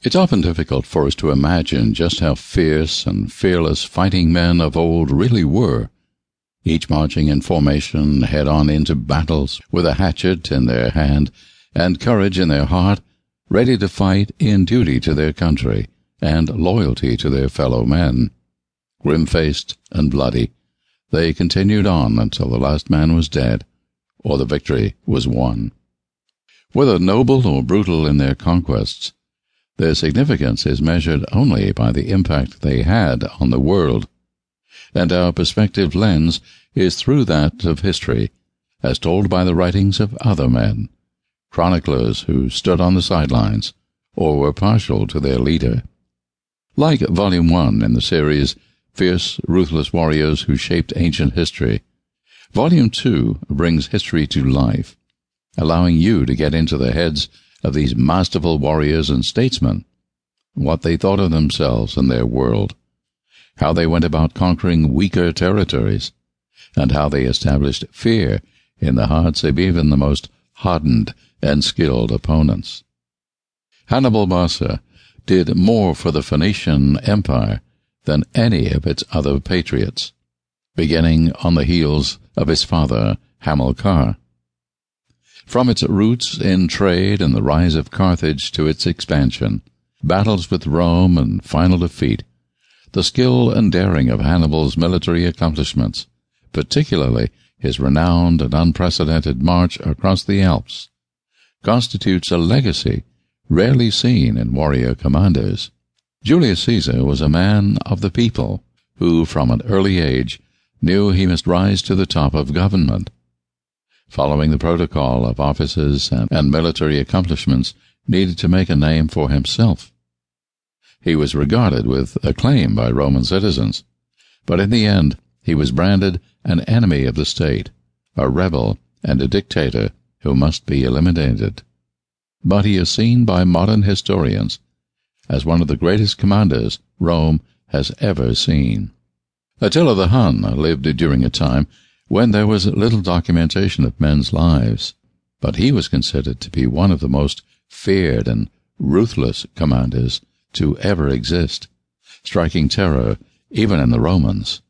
It's often difficult for us to imagine just how fierce and fearless fighting men of old really were, each marching in formation head on into battles with a hatchet in their hand and courage in their heart, ready to fight in duty to their country and loyalty to their fellow men. Grim-faced and bloody, they continued on until the last man was dead or the victory was won. Whether noble or brutal in their conquests, their significance is measured only by the impact they had on the world, and our perspective lens is through that of history, as told by the writings of other men, chroniclers who stood on the sidelines or were partial to their leader. Like Volume 1 in the series Fierce, Ruthless Warriors Who Shaped Ancient History, Volume 2 brings history to life, allowing you to get into the heads of these masterful warriors and statesmen, what they thought of themselves and their world, how they went about conquering weaker territories, and how they established fear in the hearts of even the most hardened and skilled opponents. Hannibal Barca did more for the Phoenician Empire than any of its other patriots, beginning on the heels of his father Hamilcar. From its roots in trade and the rise of Carthage to its expansion, battles with Rome and final defeat, the skill and daring of Hannibal's military accomplishments, particularly his renowned and unprecedented march across the Alps, constitutes a legacy rarely seen in warrior commanders. Julius Caesar was a man of the people who, from an early age, knew he must rise to the top of government following the protocol of offices and, and military accomplishments, needed to make a name for himself. He was regarded with acclaim by Roman citizens, but in the end he was branded an enemy of the state, a rebel, and a dictator who must be eliminated. But he is seen by modern historians as one of the greatest commanders Rome has ever seen. Attila the Hun lived during a time when there was little documentation of men's lives, but he was considered to be one of the most feared and ruthless commanders to ever exist, striking terror even in the Romans.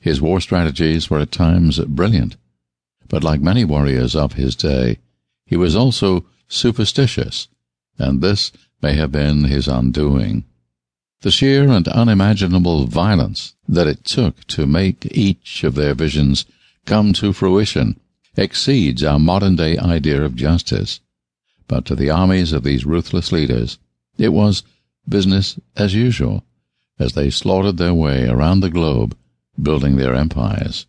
His war strategies were at times brilliant, but like many warriors of his day, he was also superstitious, and this may have been his undoing. The sheer and unimaginable violence that it took to make each of their visions come to fruition exceeds our modern day idea of justice. But to the armies of these ruthless leaders, it was business as usual as they slaughtered their way around the globe, building their empires.